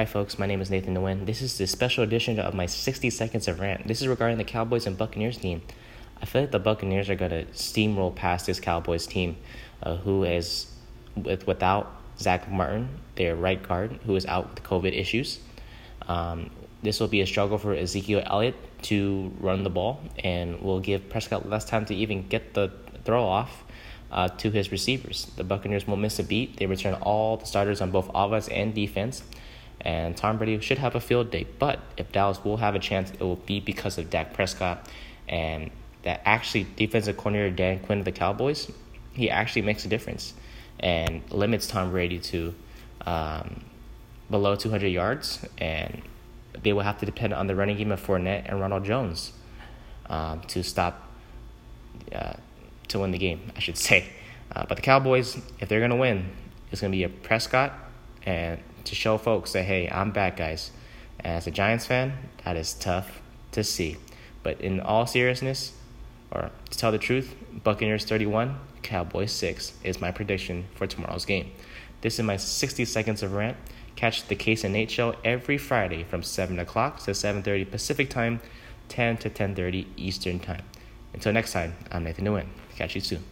Hi, folks. My name is Nathan Nguyen. This is the special edition of my 60 seconds of rant. This is regarding the Cowboys and Buccaneers team. I feel like the Buccaneers are going to steamroll past this Cowboys team, uh, who is with without Zack Martin, their right guard, who is out with COVID issues. Um, this will be a struggle for Ezekiel Elliott to run the ball, and will give Prescott less time to even get the throw off uh, to his receivers. The Buccaneers won't miss a beat. They return all the starters on both offense and defense and Tom Brady should have a field day. But if Dallas will have a chance, it will be because of Dak Prescott and that actually defensive coordinator Dan Quinn of the Cowboys. He actually makes a difference and limits Tom Brady to um, below 200 yards, and they will have to depend on the running game of Fournette and Ronald Jones um, to stop uh, to win the game, I should say. Uh, but the Cowboys, if they're gonna win, it's gonna be a Prescott and to show folks that hey, I'm back, guys. As a Giants fan, that is tough to see. But in all seriousness, or to tell the truth, Buccaneers 31, Cowboys 6 is my prediction for tomorrow's game. This is my 60 seconds of rant. Catch the Case and Nate show every Friday from 7 o'clock to 7.30 Pacific time, 10 to 10.30 Eastern time. Until next time, I'm Nathan Nguyen. Catch you soon.